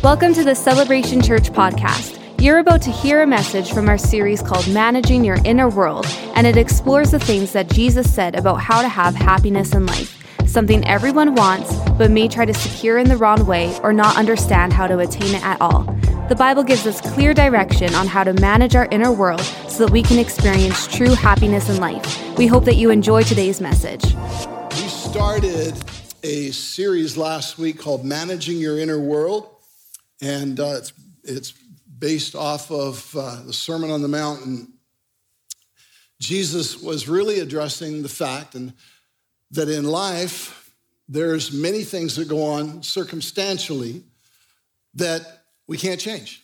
Welcome to the Celebration Church podcast. You're about to hear a message from our series called Managing Your Inner World, and it explores the things that Jesus said about how to have happiness in life, something everyone wants but may try to secure in the wrong way or not understand how to attain it at all. The Bible gives us clear direction on how to manage our inner world so that we can experience true happiness in life. We hope that you enjoy today's message. We started a series last week called Managing Your Inner World, and uh, it's, it's based off of uh, the Sermon on the Mount. And Jesus was really addressing the fact and that in life there's many things that go on circumstantially that we can't change,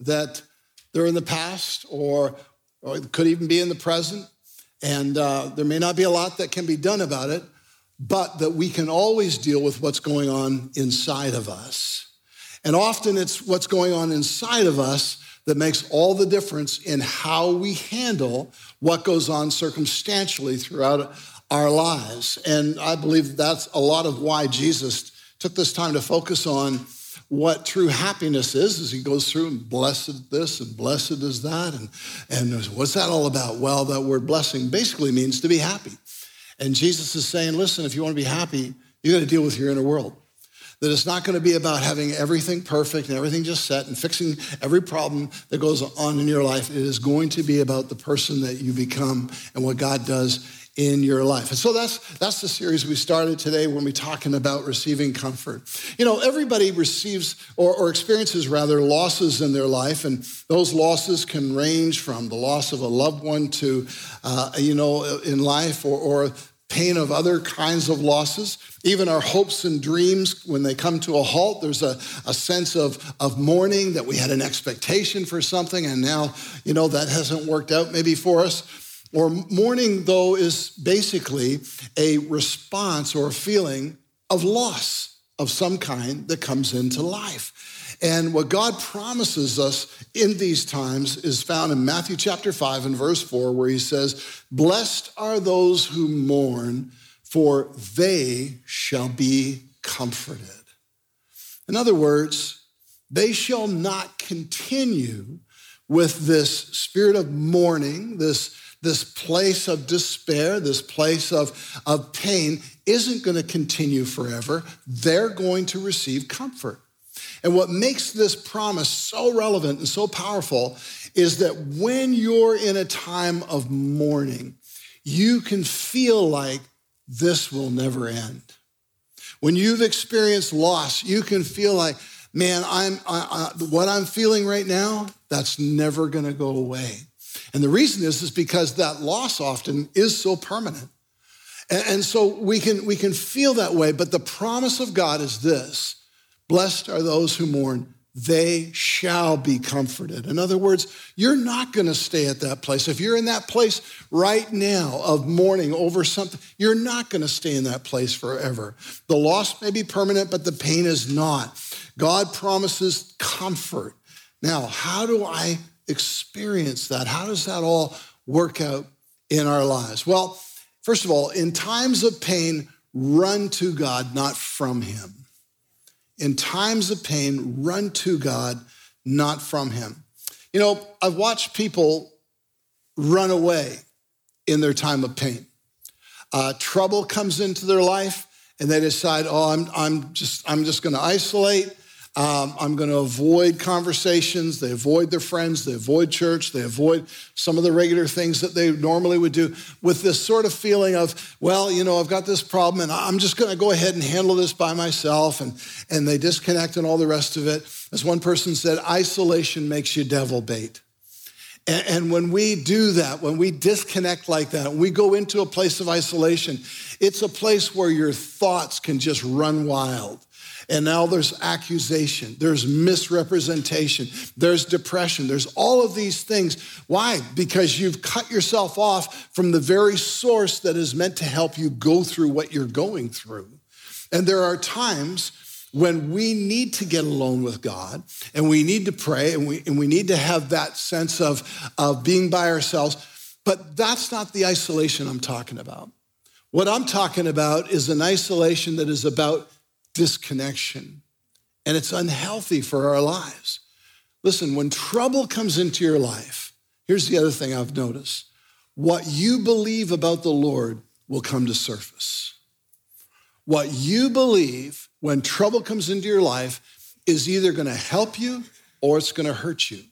that they're in the past or, or could even be in the present, and uh, there may not be a lot that can be done about it, but that we can always deal with what's going on inside of us. And often it's what's going on inside of us that makes all the difference in how we handle what goes on circumstantially throughout our lives. And I believe that's a lot of why Jesus took this time to focus on what true happiness is as he goes through and blessed this and blessed is that. And, and what's that all about? Well, that word blessing basically means to be happy. And Jesus is saying, listen, if you want to be happy, you got to deal with your inner world that it's not going to be about having everything perfect and everything just set and fixing every problem that goes on in your life. It is going to be about the person that you become and what God does in your life. And so that's that's the series we started today when we're talking about receiving comfort. You know, everybody receives or, or experiences rather losses in their life, and those losses can range from the loss of a loved one to, uh, you know, in life or, or pain of other kinds of losses. Even our hopes and dreams, when they come to a halt, there's a, a sense of, of mourning that we had an expectation for something and now, you know, that hasn't worked out maybe for us. Or mourning, though, is basically a response or a feeling of loss of some kind that comes into life. And what God promises us in these times is found in Matthew chapter 5 and verse 4, where he says, Blessed are those who mourn, for they shall be comforted. In other words, they shall not continue with this spirit of mourning, this, this place of despair, this place of, of pain, isn't going to continue forever. They're going to receive comfort. And what makes this promise so relevant and so powerful is that when you're in a time of mourning, you can feel like this will never end. When you've experienced loss, you can feel like, man, I'm I, I, what I'm feeling right now, that's never going to go away. And the reason is is because that loss often is so permanent. And, and so we can we can feel that way, but the promise of God is this Blessed are those who mourn, they shall be comforted. In other words, you're not going to stay at that place. If you're in that place right now of mourning over something, you're not going to stay in that place forever. The loss may be permanent, but the pain is not. God promises comfort. Now, how do I experience that? How does that all work out in our lives? Well, first of all, in times of pain, run to God, not from Him in times of pain, run to God, not from Him. You know, I've watched people run away in their time of pain. Uh, trouble comes into their life, and they decide, "Oh, I'm, I'm just, I'm just going to isolate. Um, I'm going to avoid conversations. They avoid their friends. They avoid church. They avoid some of the regular things that they normally would do with this sort of feeling of, well, you know, I've got this problem and I'm just going to go ahead and handle this by myself. And, and they disconnect and all the rest of it. As one person said, isolation makes you devil bait. And, when we do that, when we disconnect like that, we go into a place of isolation, it's a place where your thoughts can just run wild and now there's accusation, there's misrepresentation, there's depression, there's all of these things. Why? Because you've cut yourself off from the very source that is meant to help you go through what you're going through. And there are times when we need to get alone with God and we need to pray and we, and we need to have that sense of, of being by ourselves. But that's not the isolation I'm talking about. What I'm talking about is an isolation that is about disconnection and it's unhealthy for our lives. Listen, when trouble comes into your life, here's the other thing I've noticed what you believe about the Lord will come to surface. What you believe when trouble comes into your life is either going to help you or it's going to hurt you.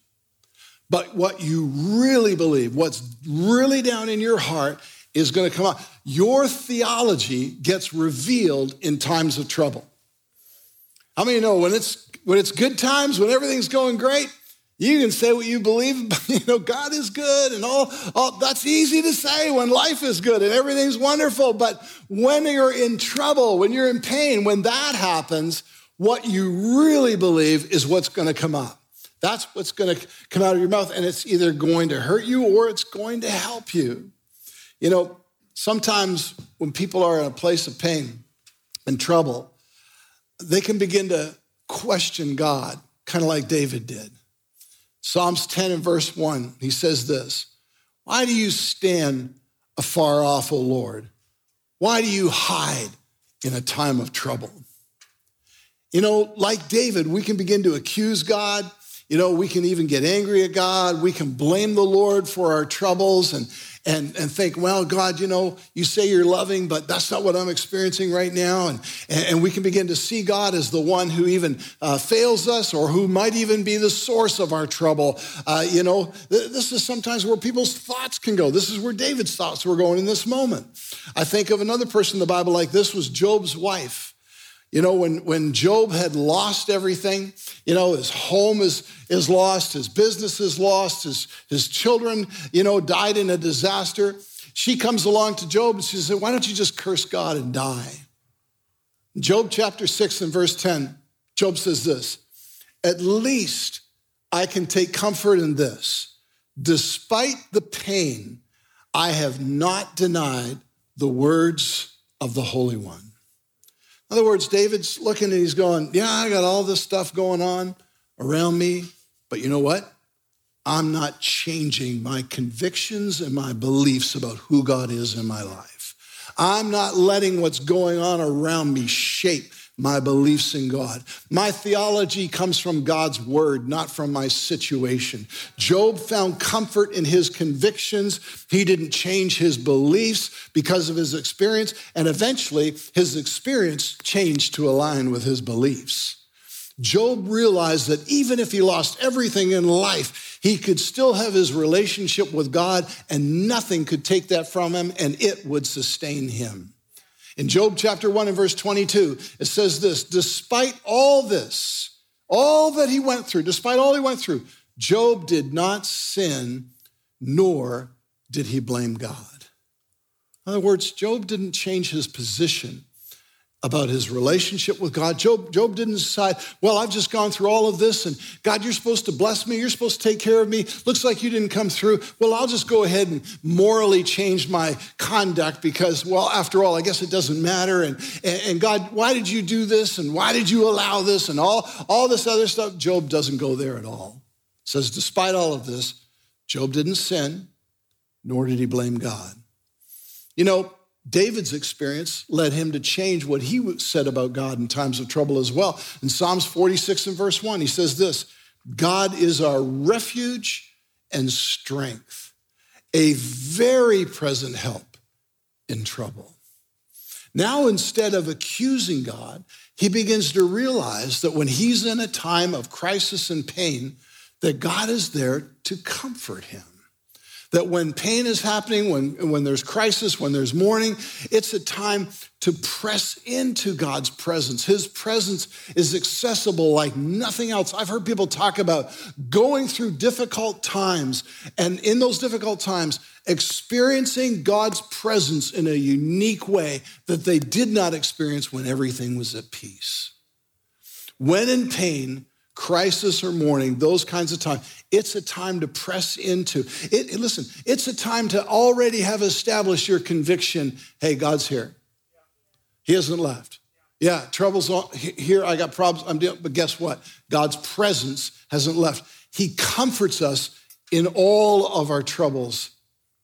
But what you really believe, what's really down in your heart, is going to come out. Your theology gets revealed in times of trouble. How many know when it's when it's good times, when everything's going great, you can say what you believe. You know, God is good and all, all. That's easy to say when life is good and everything's wonderful. But when you're in trouble, when you're in pain, when that happens, what you really believe is what's going to come out. That's what's going to come out of your mouth, and it's either going to hurt you or it's going to help you. You know, sometimes when people are in a place of pain and trouble, they can begin to question God, kind of like David did. Psalms 10 and verse 1, he says this Why do you stand afar off, O Lord? Why do you hide in a time of trouble? You know, like David, we can begin to accuse God. You know, we can even get angry at God. We can blame the Lord for our troubles and, and, and think, well, God, you know, you say you're loving, but that's not what I'm experiencing right now. And, and we can begin to see God as the one who even uh, fails us or who might even be the source of our trouble. Uh, you know, th- this is sometimes where people's thoughts can go. This is where David's thoughts were going in this moment. I think of another person in the Bible like this was Job's wife. You know, when, when Job had lost everything, you know, his home is, is lost, his business is lost, his, his children, you know, died in a disaster. She comes along to Job and she said, Why don't you just curse God and die? Job chapter 6 and verse 10, Job says this At least I can take comfort in this. Despite the pain, I have not denied the words of the Holy One. In other words, David's looking and he's going, Yeah, I got all this stuff going on around me, but you know what? I'm not changing my convictions and my beliefs about who God is in my life. I'm not letting what's going on around me shape my beliefs in God. My theology comes from God's word, not from my situation. Job found comfort in his convictions. He didn't change his beliefs because of his experience, and eventually his experience changed to align with his beliefs. Job realized that even if he lost everything in life, he could still have his relationship with God, and nothing could take that from him, and it would sustain him. In Job chapter 1 and verse 22, it says this Despite all this, all that he went through, despite all he went through, Job did not sin, nor did he blame God. In other words, Job didn't change his position about his relationship with God. Job, Job didn't decide, well, I've just gone through all of this, and God, you're supposed to bless me. You're supposed to take care of me. Looks like you didn't come through. Well, I'll just go ahead and morally change my conduct because, well, after all, I guess it doesn't matter. And, and, and God, why did you do this? And why did you allow this? And all, all this other stuff. Job doesn't go there at all. It says, despite all of this, Job didn't sin, nor did he blame God. You know, David's experience led him to change what he said about God in times of trouble as well. In Psalms 46 and verse 1, he says this God is our refuge and strength, a very present help in trouble. Now, instead of accusing God, he begins to realize that when he's in a time of crisis and pain, that God is there to comfort him. That when pain is happening, when, when there's crisis, when there's mourning, it's a time to press into God's presence. His presence is accessible like nothing else. I've heard people talk about going through difficult times, and in those difficult times, experiencing God's presence in a unique way that they did not experience when everything was at peace. When in pain, crisis or mourning, those kinds of times. It's a time to press into. It, listen, it's a time to already have established your conviction. Hey, God's here. He hasn't left. Yeah, trouble's here. I got problems. I'm dealing, but guess what? God's presence hasn't left. He comforts us in all of our troubles,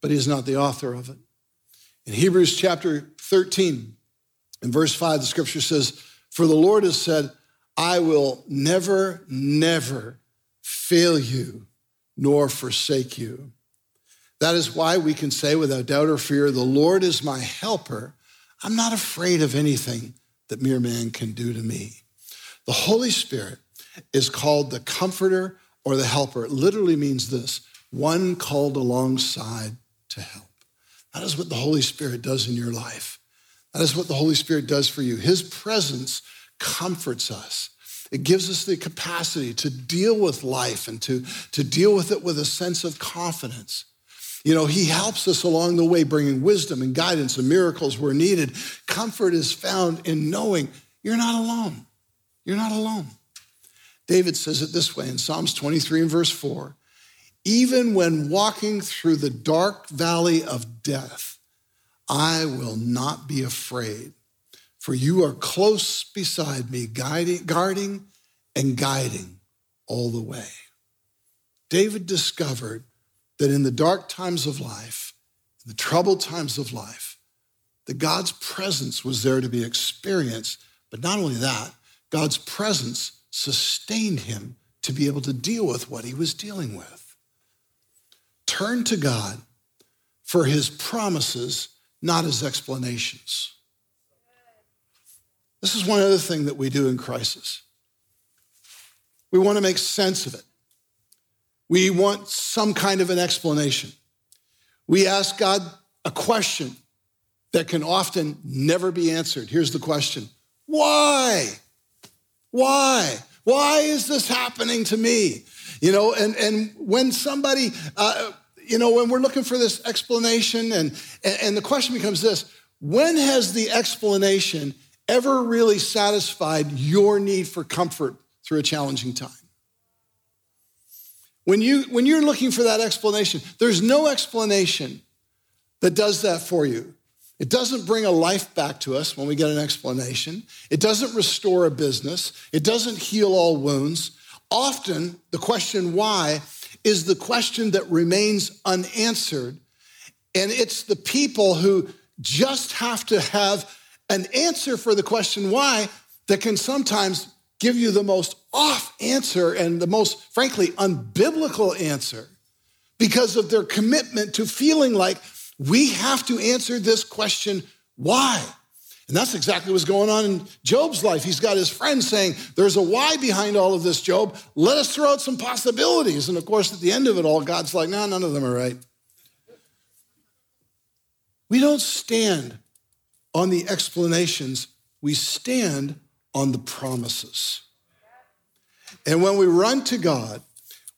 but He's not the author of it. In Hebrews chapter 13, in verse 5, the scripture says, For the Lord has said, I will never, never fail you nor forsake you. That is why we can say without doubt or fear, The Lord is my helper. I'm not afraid of anything that mere man can do to me. The Holy Spirit is called the comforter or the helper. It literally means this one called alongside to help. That is what the Holy Spirit does in your life. That is what the Holy Spirit does for you. His presence comforts us. It gives us the capacity to deal with life and to, to deal with it with a sense of confidence. You know, he helps us along the way, bringing wisdom and guidance and miracles where needed. Comfort is found in knowing you're not alone. You're not alone. David says it this way in Psalms 23 and verse 4 Even when walking through the dark valley of death, I will not be afraid, for you are close beside me, guiding, guarding and guiding all the way. David discovered that in the dark times of life, in the troubled times of life, that God's presence was there to be experienced. But not only that, God's presence sustained him to be able to deal with what he was dealing with. Turn to God for his promises, not his explanations. This is one other thing that we do in crisis. We want to make sense of it. We want some kind of an explanation. We ask God a question that can often never be answered. Here's the question Why? Why? Why is this happening to me? You know, and, and when somebody, uh, you know, when we're looking for this explanation, and, and the question becomes this when has the explanation ever really satisfied your need for comfort through a challenging time? When, you, when you're looking for that explanation, there's no explanation that does that for you. It doesn't bring a life back to us when we get an explanation. It doesn't restore a business. It doesn't heal all wounds. Often, the question why is the question that remains unanswered. And it's the people who just have to have an answer for the question why that can sometimes give you the most off answer and the most, frankly, unbiblical answer because of their commitment to feeling like we have to answer this question why? And that's exactly what's going on in Job's life. He's got his friends saying, There's a why behind all of this, Job. Let us throw out some possibilities. And of course, at the end of it all, God's like, No, none of them are right. We don't stand on the explanations, we stand on the promises. And when we run to God,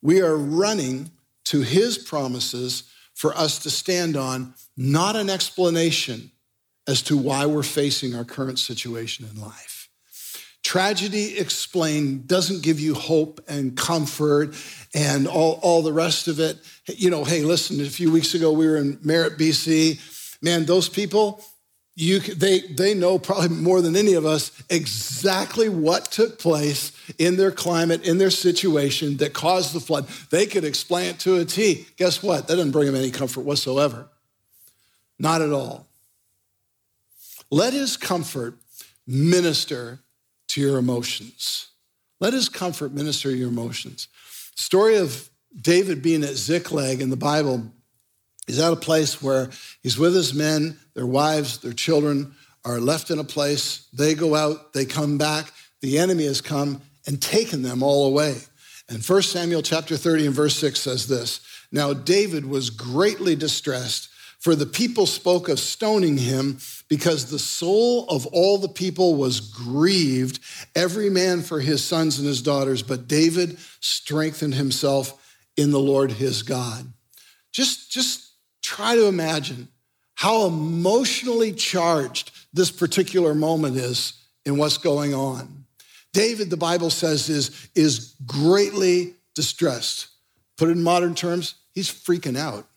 we are running to his promises for us to stand on, not an explanation as to why we're facing our current situation in life. Tragedy explained doesn't give you hope and comfort and all, all the rest of it. You know, hey, listen, a few weeks ago we were in Merritt, BC. Man, those people, you, they, they know probably more than any of us exactly what took place in their climate, in their situation that caused the flood. They could explain it to a T. Guess what? That doesn't bring them any comfort whatsoever. Not at all. Let his comfort minister to your emotions. Let his comfort minister to your emotions. Story of David being at Ziklag in the Bible He's at a place where he's with his men, their wives, their children are left in a place. They go out, they come back. The enemy has come and taken them all away. And 1 Samuel chapter 30 and verse 6 says this Now David was greatly distressed, for the people spoke of stoning him because the soul of all the people was grieved, every man for his sons and his daughters. But David strengthened himself in the Lord his God. Just, just try to imagine how emotionally charged this particular moment is in what's going on. David, the Bible says, is, is greatly distressed. Put it in modern terms, he's freaking out.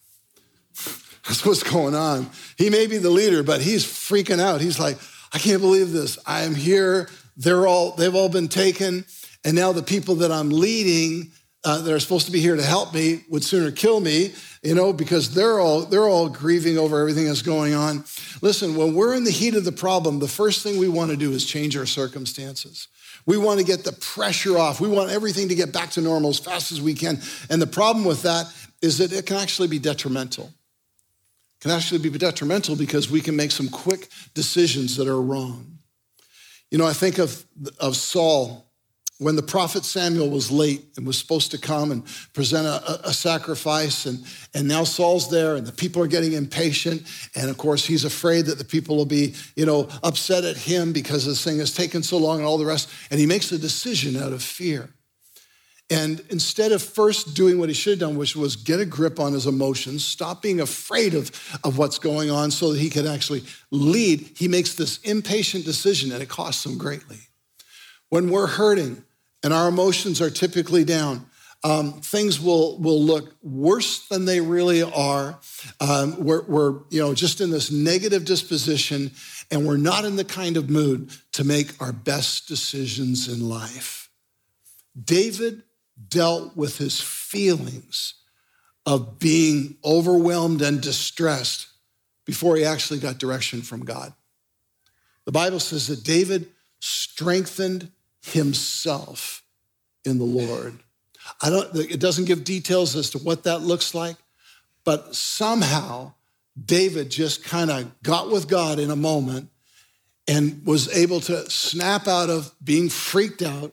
That's what's going on. He may be the leader, but he's freaking out. He's like, I can't believe this. I am here. They're all, they've all been taken. And now the people that I'm leading uh, that are supposed to be here to help me would sooner kill me, you know, because they're all they're all grieving over everything that's going on. Listen, when we're in the heat of the problem, the first thing we want to do is change our circumstances. We want to get the pressure off. We want everything to get back to normal as fast as we can. And the problem with that is that it can actually be detrimental. It can actually be detrimental because we can make some quick decisions that are wrong. You know, I think of, of Saul when the prophet Samuel was late and was supposed to come and present a, a, sacrifice, and, and now Saul's there, and the people are getting impatient. And of course, he's afraid that the people will be, you know, upset at him because this thing has taken so long and all the rest. And he makes a decision out of fear. And instead of first doing what he should have done, which was get a grip on his emotions, stop being afraid of, of what's going on so that he could actually lead, he makes this impatient decision and it costs him greatly. When we're hurting, and our emotions are typically down, um, things will, will look worse than they really are. Um, we're, we're, you know, just in this negative disposition, and we're not in the kind of mood to make our best decisions in life. David dealt with his feelings of being overwhelmed and distressed before he actually got direction from God. The Bible says that David strengthened himself in the Lord. I don't, it doesn't give details as to what that looks like, but somehow David just kind of got with God in a moment and was able to snap out of being freaked out,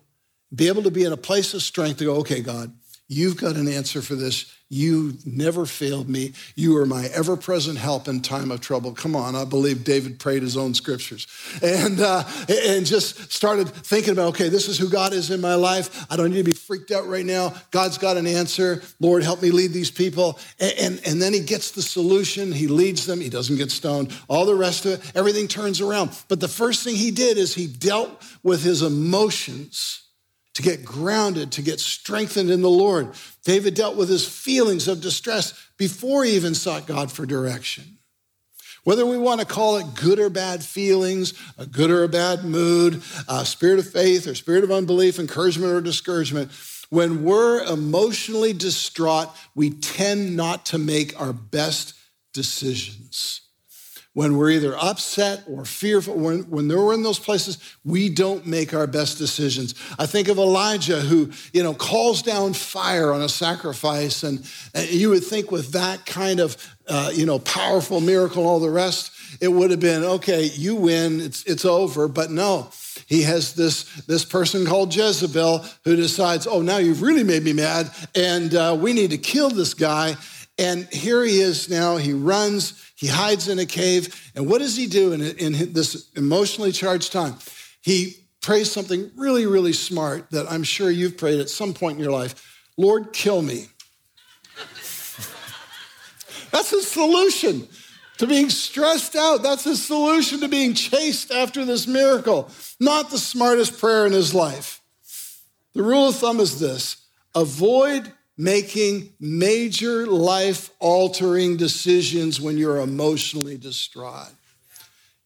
be able to be in a place of strength to go, okay, God, you've got an answer for this. You never failed me. You are my ever present help in time of trouble. Come on, I believe David prayed his own scriptures and, uh, and just started thinking about, okay, this is who God is in my life. I don't need to be freaked out right now. God's got an answer. Lord, help me lead these people. And, and, and then he gets the solution. He leads them. He doesn't get stoned. All the rest of it, everything turns around. But the first thing he did is he dealt with his emotions to get grounded, to get strengthened in the Lord. David dealt with his feelings of distress before he even sought God for direction. Whether we want to call it good or bad feelings, a good or a bad mood, a spirit of faith or spirit of unbelief, encouragement or discouragement, when we're emotionally distraught, we tend not to make our best decisions when we're either upset or fearful, when, when we're in those places, we don't make our best decisions. I think of Elijah who, you know, calls down fire on a sacrifice. And, and you would think with that kind of, uh, you know, powerful miracle all the rest, it would have been, okay, you win, it's, it's over. But no, he has this, this person called Jezebel who decides, oh, now you've really made me mad, and uh, we need to kill this guy. And here he is now, he runs he hides in a cave. And what does he do in, in this emotionally charged time? He prays something really, really smart that I'm sure you've prayed at some point in your life Lord, kill me. That's a solution to being stressed out. That's a solution to being chased after this miracle. Not the smartest prayer in his life. The rule of thumb is this avoid making major life altering decisions when you're emotionally distraught.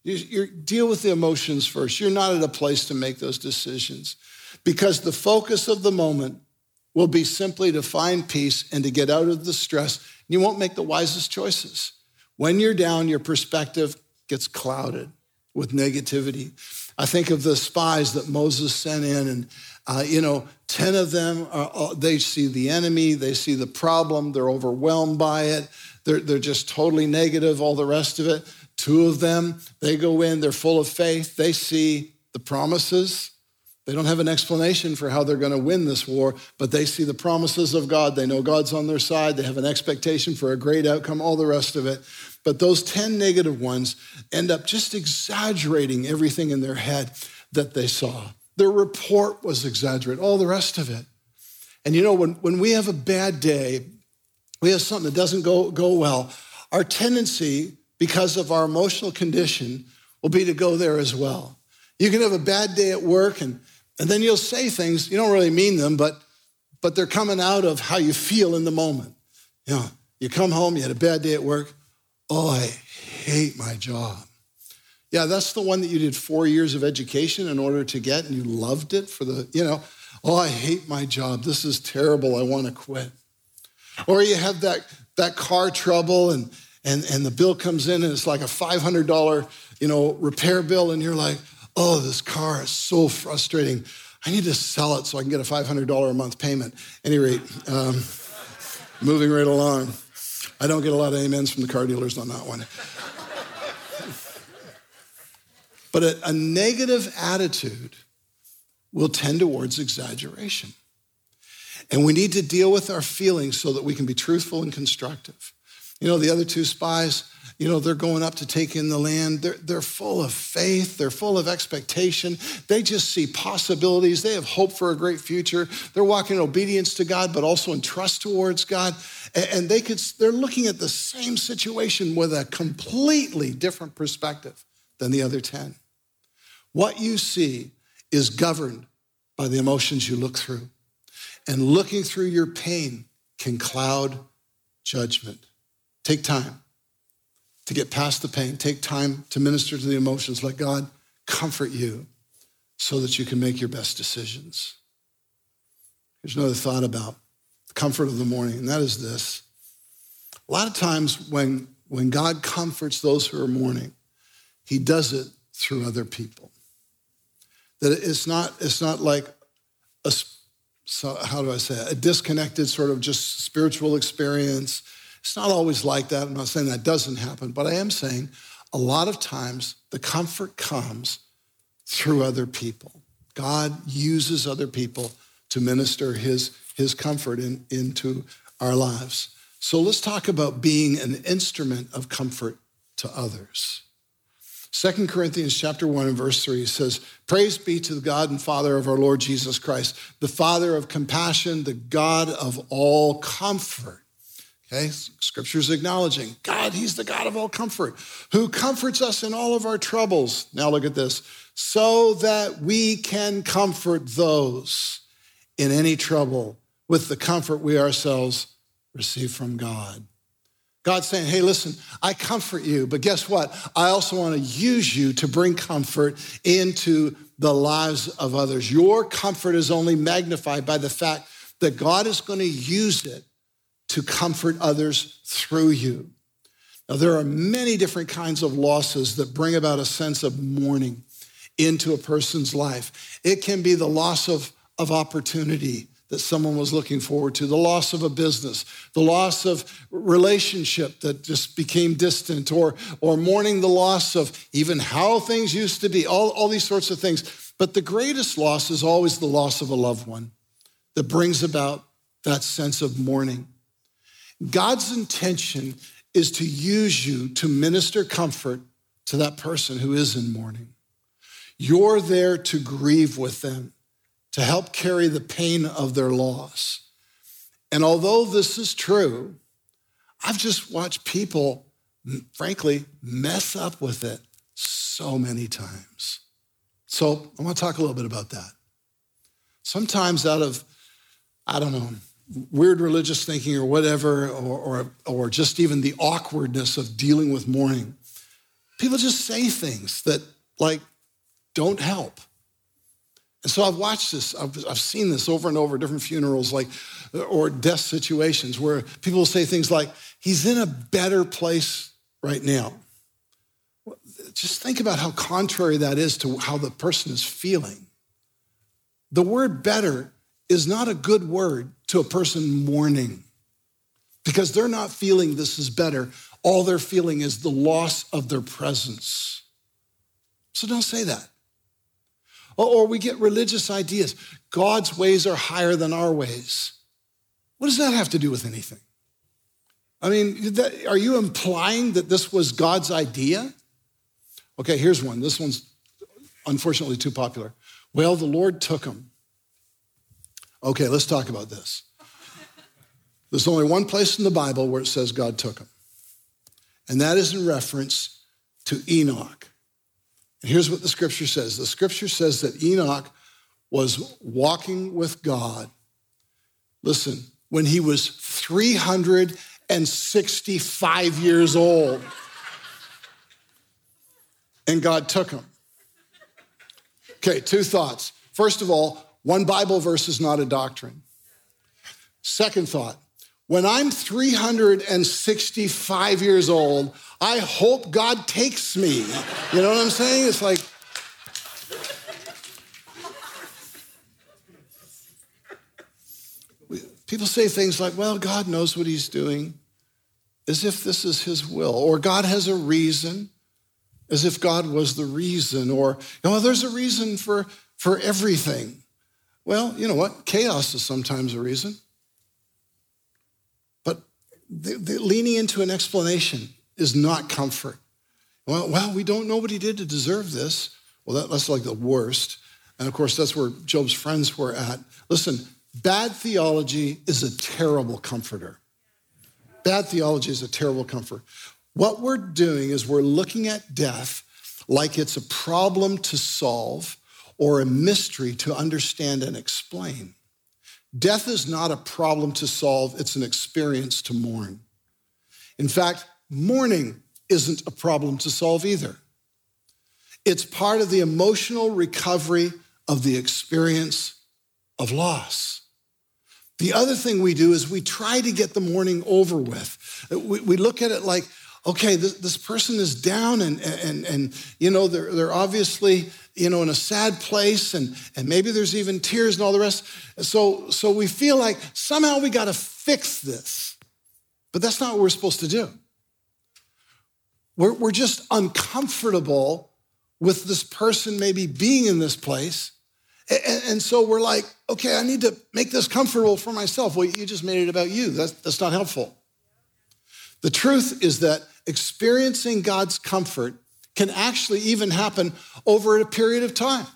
You, you, deal with the emotions first. You're not at a place to make those decisions because the focus of the moment will be simply to find peace and to get out of the stress. You won't make the wisest choices. When you're down, your perspective gets clouded with negativity. I think of the spies that Moses sent in, and uh, you know, 10 of them, are, they see the enemy, they see the problem, they're overwhelmed by it, they're, they're just totally negative, all the rest of it. Two of them, they go in, they're full of faith, they see the promises. They don't have an explanation for how they're going to win this war, but they see the promises of God. They know God's on their side. They have an expectation for a great outcome, all the rest of it. But those 10 negative ones end up just exaggerating everything in their head that they saw. Their report was exaggerated, all the rest of it. And you know, when, when we have a bad day, we have something that doesn't go, go well, our tendency, because of our emotional condition, will be to go there as well. You can have a bad day at work and, and then you'll say things, you don't really mean them, but, but they're coming out of how you feel in the moment. You know, you come home, you had a bad day at work. Oh, I hate my job. Yeah, that's the one that you did four years of education in order to get, and you loved it for the, you know, oh, I hate my job. This is terrible. I want to quit. Or you have that, that car trouble and, and, and the bill comes in and it's like a $500, you know, repair bill, and you're like, oh, this car is so frustrating. I need to sell it so I can get a $500 a month payment. any rate, um, moving right along. I don't get a lot of amens from the car dealers on that one. But a, a negative attitude will tend towards exaggeration. And we need to deal with our feelings so that we can be truthful and constructive. You know, the other two spies, you know, they're going up to take in the land. They're, they're full of faith, they're full of expectation. They just see possibilities. They have hope for a great future. They're walking in obedience to God, but also in trust towards God. And, and they could, they're looking at the same situation with a completely different perspective than the other 10. What you see is governed by the emotions you look through. And looking through your pain can cloud judgment. Take time to get past the pain. Take time to minister to the emotions. Let God comfort you so that you can make your best decisions. Here's another thought about the comfort of the morning, and that is this. A lot of times when, when God comforts those who are mourning, he does it through other people. That it's not, it's not like a, so how do I say it? a disconnected sort of just spiritual experience it's not always like that. I'm not saying that doesn't happen, but I am saying a lot of times the comfort comes through other people. God uses other people to minister his, his comfort in, into our lives. So let's talk about being an instrument of comfort to others. 2 Corinthians chapter 1 and verse 3 says, Praise be to the God and Father of our Lord Jesus Christ, the Father of compassion, the God of all comfort Okay, scripture's acknowledging God, He's the God of all comfort, who comforts us in all of our troubles. Now look at this so that we can comfort those in any trouble with the comfort we ourselves receive from God. God's saying, hey, listen, I comfort you, but guess what? I also want to use you to bring comfort into the lives of others. Your comfort is only magnified by the fact that God is going to use it to comfort others through you. Now, there are many different kinds of losses that bring about a sense of mourning into a person's life. It can be the loss of, of opportunity that someone was looking forward to, the loss of a business, the loss of relationship that just became distant, or, or mourning the loss of even how things used to be, all, all these sorts of things. But the greatest loss is always the loss of a loved one that brings about that sense of mourning. God's intention is to use you to minister comfort to that person who is in mourning. You're there to grieve with them, to help carry the pain of their loss. And although this is true, I've just watched people, frankly, mess up with it so many times. So I want to talk a little bit about that. Sometimes out of, I don't know, weird religious thinking or whatever, or, or, or just even the awkwardness of dealing with mourning, people just say things that like don't help. And so I've watched this, I've, I've seen this over and over, different funerals, like, or death situations where people will say things like, he's in a better place right now. Just think about how contrary that is to how the person is feeling. The word better is not a good word to a person mourning because they're not feeling this is better. All they're feeling is the loss of their presence. So don't say that. Or we get religious ideas. God's ways are higher than our ways. What does that have to do with anything? I mean, are you implying that this was God's idea? Okay, here's one. This one's unfortunately too popular. Well, the Lord took him. Okay, let's talk about this. There's only one place in the Bible where it says God took him, and that is in reference to Enoch. Here's what the scripture says the scripture says that Enoch was walking with God. Listen, when he was 365 years old, and God took him. Okay, two thoughts. First of all, one Bible verse is not a doctrine. Second thought when I'm 365 years old, I hope God takes me. You know what I'm saying? It's like, people say things like, well, God knows what he's doing, as if this is his will, or God has a reason, as if God was the reason, or, oh, there's a reason for, for everything. Well, you know what? Chaos is sometimes a reason. But the leaning into an explanation is not comfort. Well, well, we don't know what he did to deserve this. Well, that, that's like the worst. And of course, that's where Job's friends were at. Listen, bad theology is a terrible comforter. Bad theology is a terrible comfort. What we're doing is we're looking at death like it's a problem to solve or a mystery to understand and explain. Death is not a problem to solve, it's an experience to mourn. In fact, mourning isn't a problem to solve either. It's part of the emotional recovery of the experience of loss. The other thing we do is we try to get the mourning over with. We, we look at it like, okay, this, this, person is down and, and, and you know, they're, they're obviously, you know, in a sad place and, and maybe there's even tears and all the rest. So, so we feel like somehow we got to fix this. But that's not what we're supposed to do. We're, we're just uncomfortable with this person maybe being in this place. And, and, so we're like, okay, I need to make this comfortable for myself. Well, you just made it about you. That's, that's not helpful. The truth is that experiencing God's comfort can actually even happen over a period of time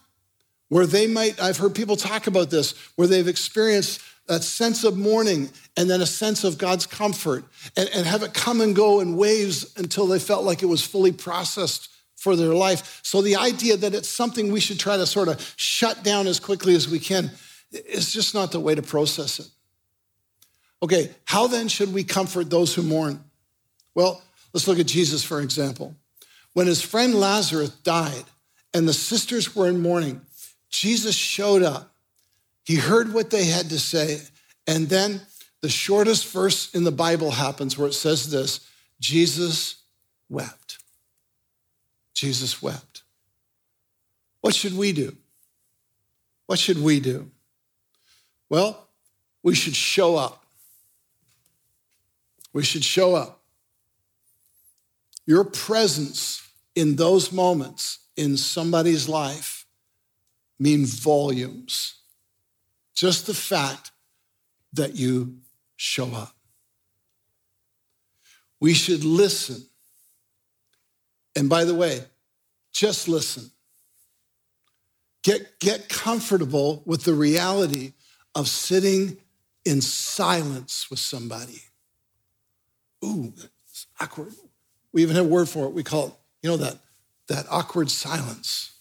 where they might, I've heard people talk about this, where they've experienced that sense of mourning and then a sense of God's comfort and, and have it come and go in waves until they felt like it was fully processed for their life. So the idea that it's something we should try to sort of shut down as quickly as we can is just not the way to process it. Okay, how then should we comfort those who mourn? Well, let's look at Jesus, for example. When his friend Lazarus died and the sisters were in mourning, Jesus showed up he heard what they had to say. And then the shortest verse in the Bible happens where it says this Jesus wept. Jesus wept. What should we do? What should we do? Well, we should show up. We should show up. Your presence in those moments in somebody's life mean volumes just the fact that you show up. We should listen. And by the way, just listen. Get, get comfortable with the reality of sitting in silence with somebody. Ooh, it's awkward. We even have a word for it. We call it, you know, that, that awkward silence.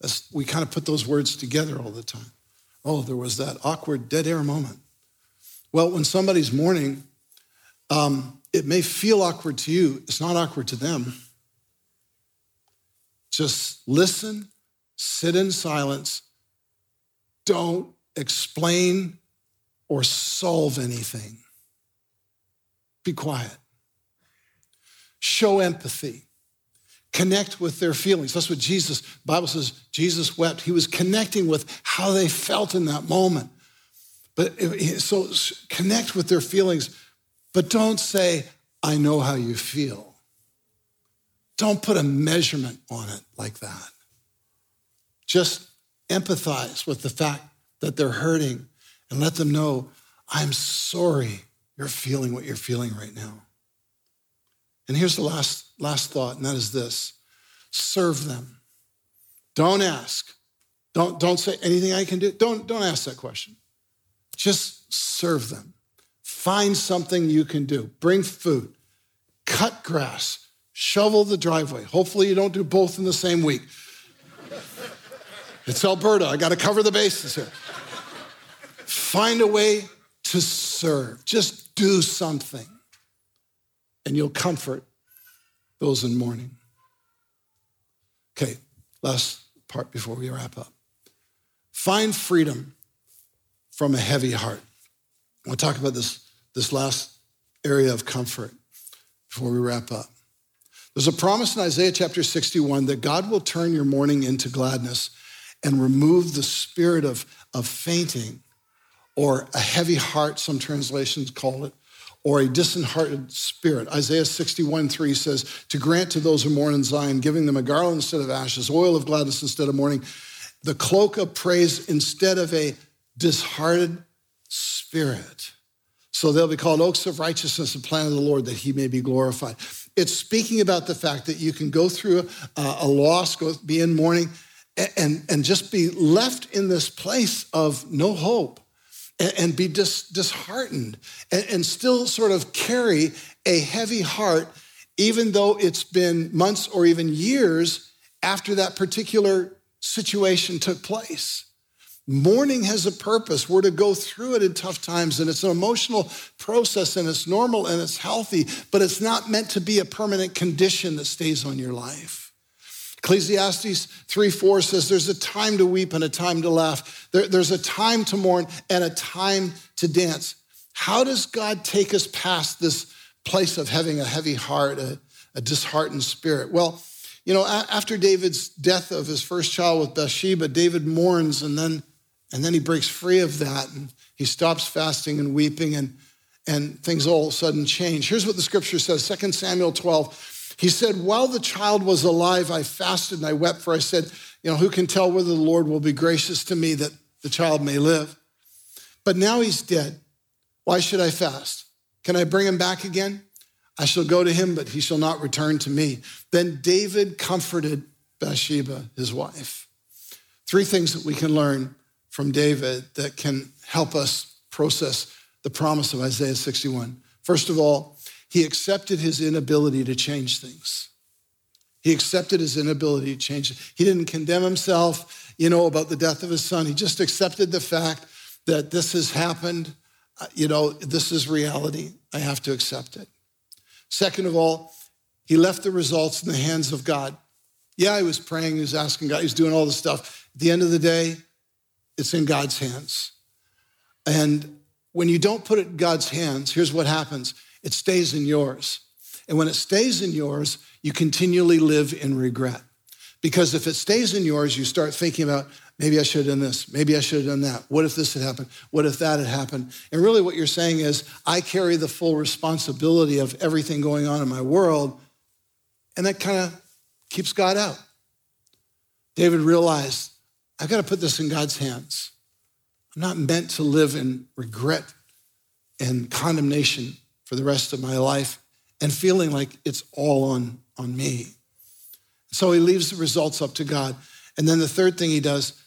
That's, we kind of put those words together all the time. Oh, there was that awkward dead air moment. Well, when somebody's mourning, um, it may feel awkward to you. It's not awkward to them. Just listen, sit in silence. Don't explain or solve anything. Be quiet. Show empathy connect with their feelings. That's what Jesus, Bible says Jesus wept. He was connecting with how they felt in that moment. But eh, eh, so connect with their feelings, but don't say, I know how you feel. Don't put a measurement on it like that. Just empathize with the fact that they're hurting and let them know, I'm sorry you're feeling what you're feeling right now. And here's the last, last thought, and that is this serve them. Don't ask. Don't, don't say anything I can do. Don't, don't ask that question. Just serve them. Find something you can do. Bring food, cut grass, shovel the driveway. Hopefully, you don't do both in the same week. It's Alberta. I got to cover the bases here. Find a way to serve. Just do something and you'll comfort those in mourning. Okay, last part before we wrap up. Find freedom from a heavy heart. To talk about this, this last area of comfort before we wrap up. There's a promise in Isaiah chapter 61 that God will turn your mourning into gladness and remove the spirit of, of fainting or a heavy heart, some translations call it, or a disheartened spirit. Isaiah 61 3 says, To grant to those who mourn in Zion, giving them a garland instead of ashes, oil of gladness instead of mourning, the cloak of praise instead of a disheartened spirit. So they'll be called oaks of righteousness, the plan of the Lord, that he may be glorified. It's speaking about the fact that you can go through a, a loss, go, be in mourning, and, and just be left in this place of no hope and, and be dis, disheartened and, and still sort of carry a heavy heart, even though it's been months or even years after that particular situation took place. Mourning has a purpose. We're to go through it in tough times, and it's an emotional process, and it's normal and it's healthy, but it's not meant to be a permanent condition that stays on your life. Ecclesiastes 3 4 says there's a time to weep and a time to laugh. There, there's a time to mourn and a time to dance. How does God take us past this place of having a heavy heart, a, a disheartened spirit? Well, you know, after David's death of his first child with Bathsheba, David mourns and then and then he breaks free of that and he stops fasting and weeping and and things all of a sudden change. Here's what the scripture says, 2 Samuel 12. He said, While the child was alive, I fasted and I wept, for I said, You know, who can tell whether the Lord will be gracious to me that the child may live? But now he's dead. Why should I fast? Can I bring him back again? I shall go to him, but he shall not return to me. Then David comforted Bathsheba, his wife. Three things that we can learn from David that can help us process the promise of Isaiah 61. First of all, he accepted his inability to change things. He accepted his inability to change. He didn't condemn himself, you know, about the death of his son. He just accepted the fact that this has happened. Uh, you know, this is reality. I have to accept it. Second of all, he left the results in the hands of God. Yeah, he was praying, he was asking God, he was doing all this stuff. At the end of the day, it's in God's hands. And when you don't put it in God's hands, here's what happens it stays in yours. And when it stays in yours, you continually live in regret. Because if it stays in yours, you start thinking about, maybe I should have done this, maybe I should have done that. What if this had happened? What if that had happened? And really, what you're saying is, I carry the full responsibility of everything going on in my world. And that kind of keeps God out. David realized, I've got to put this in God's hands. I'm not meant to live in regret and condemnation for the rest of my life and feeling like it's all on, on me. So he leaves the results up to God. And then the third thing he does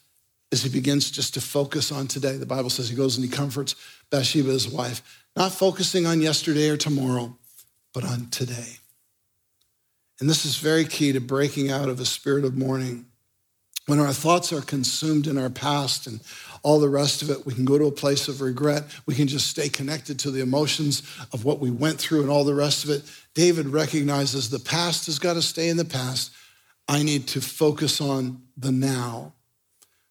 is he begins just to focus on today. The Bible says he goes and he comforts Bathsheba, his wife, not focusing on yesterday or tomorrow, but on today. And this is very key to breaking out of a spirit of mourning. When our thoughts are consumed in our past and all the rest of it. We can go to a place of regret. We can just stay connected to the emotions of what we went through and all the rest of it. David recognizes the past has got to stay in the past. I need to focus on the now.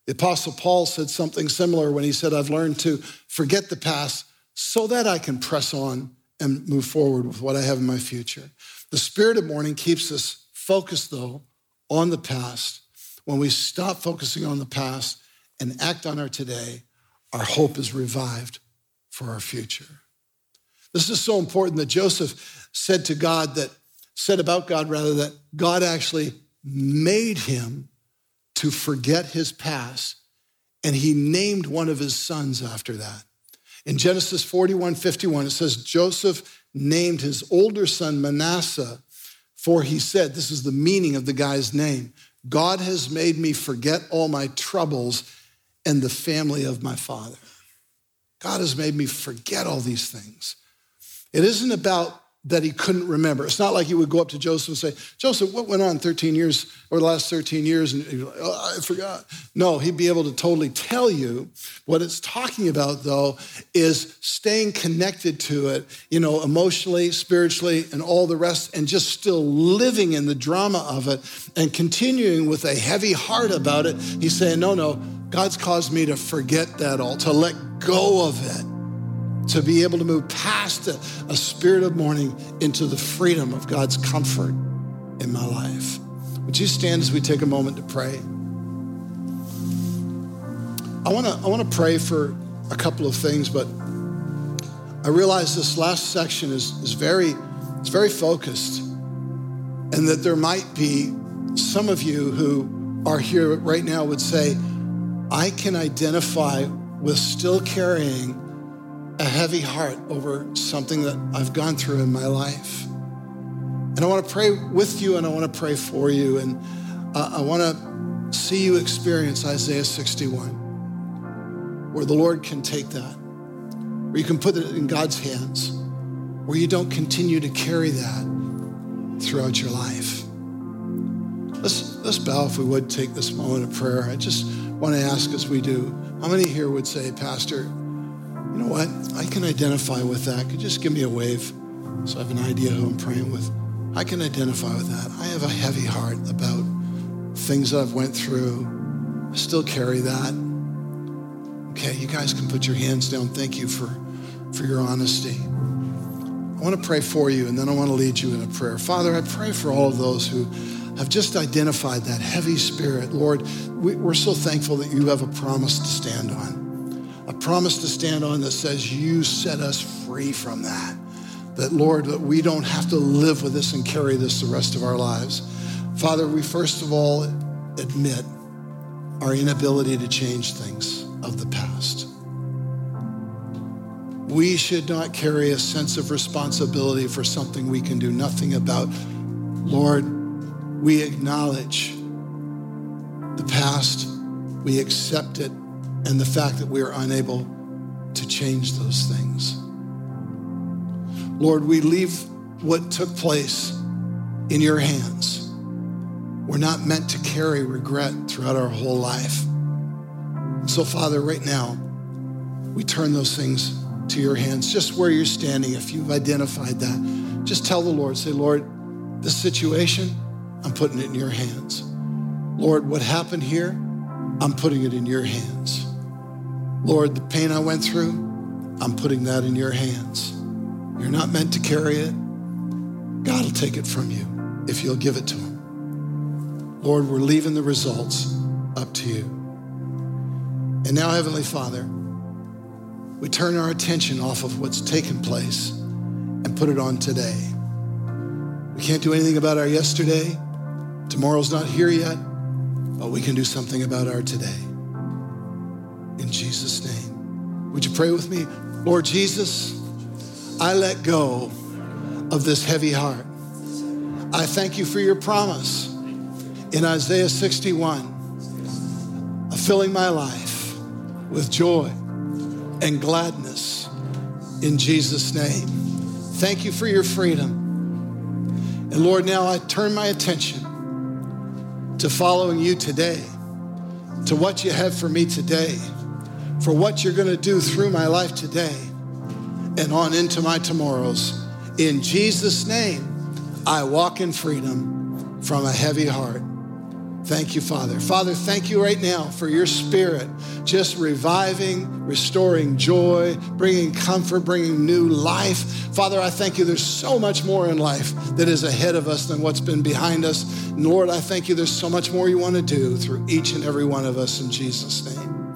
The Apostle Paul said something similar when he said, I've learned to forget the past so that I can press on and move forward with what I have in my future. The spirit of mourning keeps us focused, though, on the past. When we stop focusing on the past and act on our today, our hope is revived for our future. This is so important that Joseph said to God that, said about God rather, that God actually made him to forget his past, and he named one of his sons after that. In Genesis 41 51, it says, Joseph named his older son Manasseh, for he said, This is the meaning of the guy's name God has made me forget all my troubles and the family of my father. God has made me forget all these things. It isn't about that he couldn't remember. It's not like he would go up to Joseph and say, Joseph, what went on 13 years or the last 13 years? And he'd like, oh, I forgot. No, he'd be able to totally tell you. What it's talking about, though, is staying connected to it, you know, emotionally, spiritually, and all the rest, and just still living in the drama of it and continuing with a heavy heart about it. He's saying, no, no, God's caused me to forget that all, to let go of it to be able to move past a, a spirit of mourning into the freedom of God's comfort in my life. Would you stand as we take a moment to pray? I want to I want to pray for a couple of things, but I realize this last section is, is very, it's very focused, and that there might be some of you who are here right now would say, I can identify with still carrying a heavy heart over something that I've gone through in my life. And I want to pray with you and I want to pray for you. And uh, I want to see you experience Isaiah 61, where the Lord can take that where you can put it in God's hands, where you don't continue to carry that throughout your life. Let's, let's bow if we would take this moment of prayer. I just want to ask as we do, how many here would say, Pastor, you know what? I can identify with that. Could just give me a wave so I have an idea who I'm praying with? I can identify with that. I have a heavy heart about things that I've went through. I still carry that. Okay, you guys can put your hands down. Thank you for, for your honesty. I want to pray for you, and then I want to lead you in a prayer. Father, I pray for all of those who have just identified that heavy spirit. Lord, we, we're so thankful that you have a promise to stand on, promise to stand on that says you set us free from that. That, Lord, that we don't have to live with this and carry this the rest of our lives. Father, we first of all admit our inability to change things of the past. We should not carry a sense of responsibility for something we can do nothing about. Lord, we acknowledge the past, we accept it, and the fact that we are unable to change those things. Lord, we leave what took place in your hands. We're not meant to carry regret throughout our whole life. So, Father, right now, we turn those things to your hands. Just where you're standing, if you've identified that, just tell the Lord, say, Lord, this situation, I'm putting it in your hands. Lord, what happened here, I'm putting it in your hands. Lord, the pain I went through, I'm putting that in your hands. You're not meant to carry it. God will take it from you if you'll give it to him. Lord, we're leaving the results up to you. And now, Heavenly Father, we turn our attention off of what's taken place and put it on today. We can't do anything about our yesterday. Tomorrow's not here yet, but we can do something about our today. In Jesus' name. Would you pray with me? Lord Jesus, I let go of this heavy heart. I thank you for your promise in Isaiah 61 of filling my life with joy and gladness in Jesus' name. Thank you for your freedom. And Lord, now I turn my attention to following you today, to what you have for me today, for what you're going to do through my life today and on into my tomorrows. In Jesus' name, I walk in freedom from a heavy heart. Thank you, Father. Father, thank you right now for your spirit just reviving, restoring joy, bringing comfort, bringing new life. Father, I thank you. There's so much more in life that is ahead of us than what's been behind us. Lord, I thank you. There's so much more you want to do through each and every one of us in Jesus' name.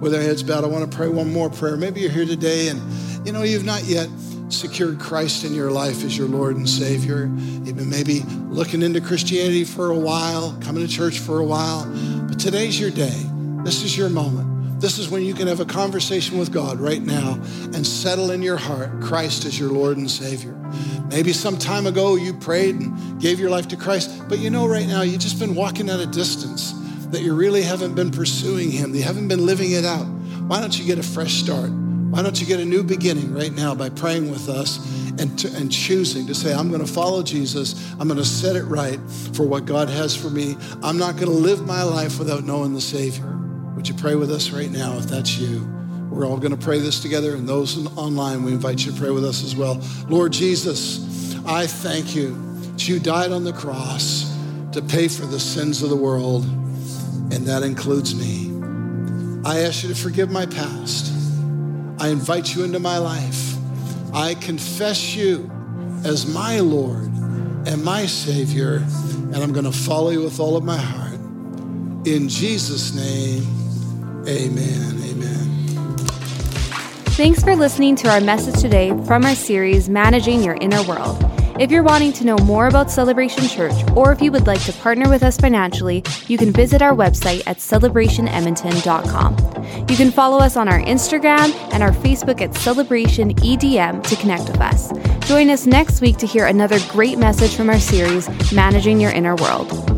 With our heads bowed, I want to pray one more prayer. Maybe you're here today and you know you've not yet secured Christ in your life as your Lord and Savior. You've been maybe looking into Christianity for a while, coming to church for a while, but today's your day. This is your moment. This is when you can have a conversation with God right now and settle in your heart Christ as your Lord and Savior. Maybe some time ago you prayed and gave your life to Christ, but you know right now you've just been walking at a distance, that you really haven't been pursuing Him, you haven't been living it out. Why don't you get a fresh start? Why don't you get a new beginning right now by praying with us and, to, and choosing to say, I'm going to follow Jesus. I'm going to set it right for what God has for me. I'm not going to live my life without knowing the Savior. Would you pray with us right now if that's you? We're all going to pray this together, and those online, we invite you to pray with us as well. Lord Jesus, I thank you that you died on the cross to pay for the sins of the world, and that includes me. I ask you to forgive my past. I invite you into my life. I confess you as my Lord and my Savior, and I'm going to follow you with all of my heart. In Jesus' name, amen. Amen. Thanks for listening to our message today from our series, Managing Your Inner World. If you're wanting to know more about Celebration Church, or if you would like to partner with us financially, you can visit our website at celebrationedmonton.com. You can follow us on our Instagram and our Facebook at Celebration EDM to connect with us. Join us next week to hear another great message from our series, Managing Your Inner World.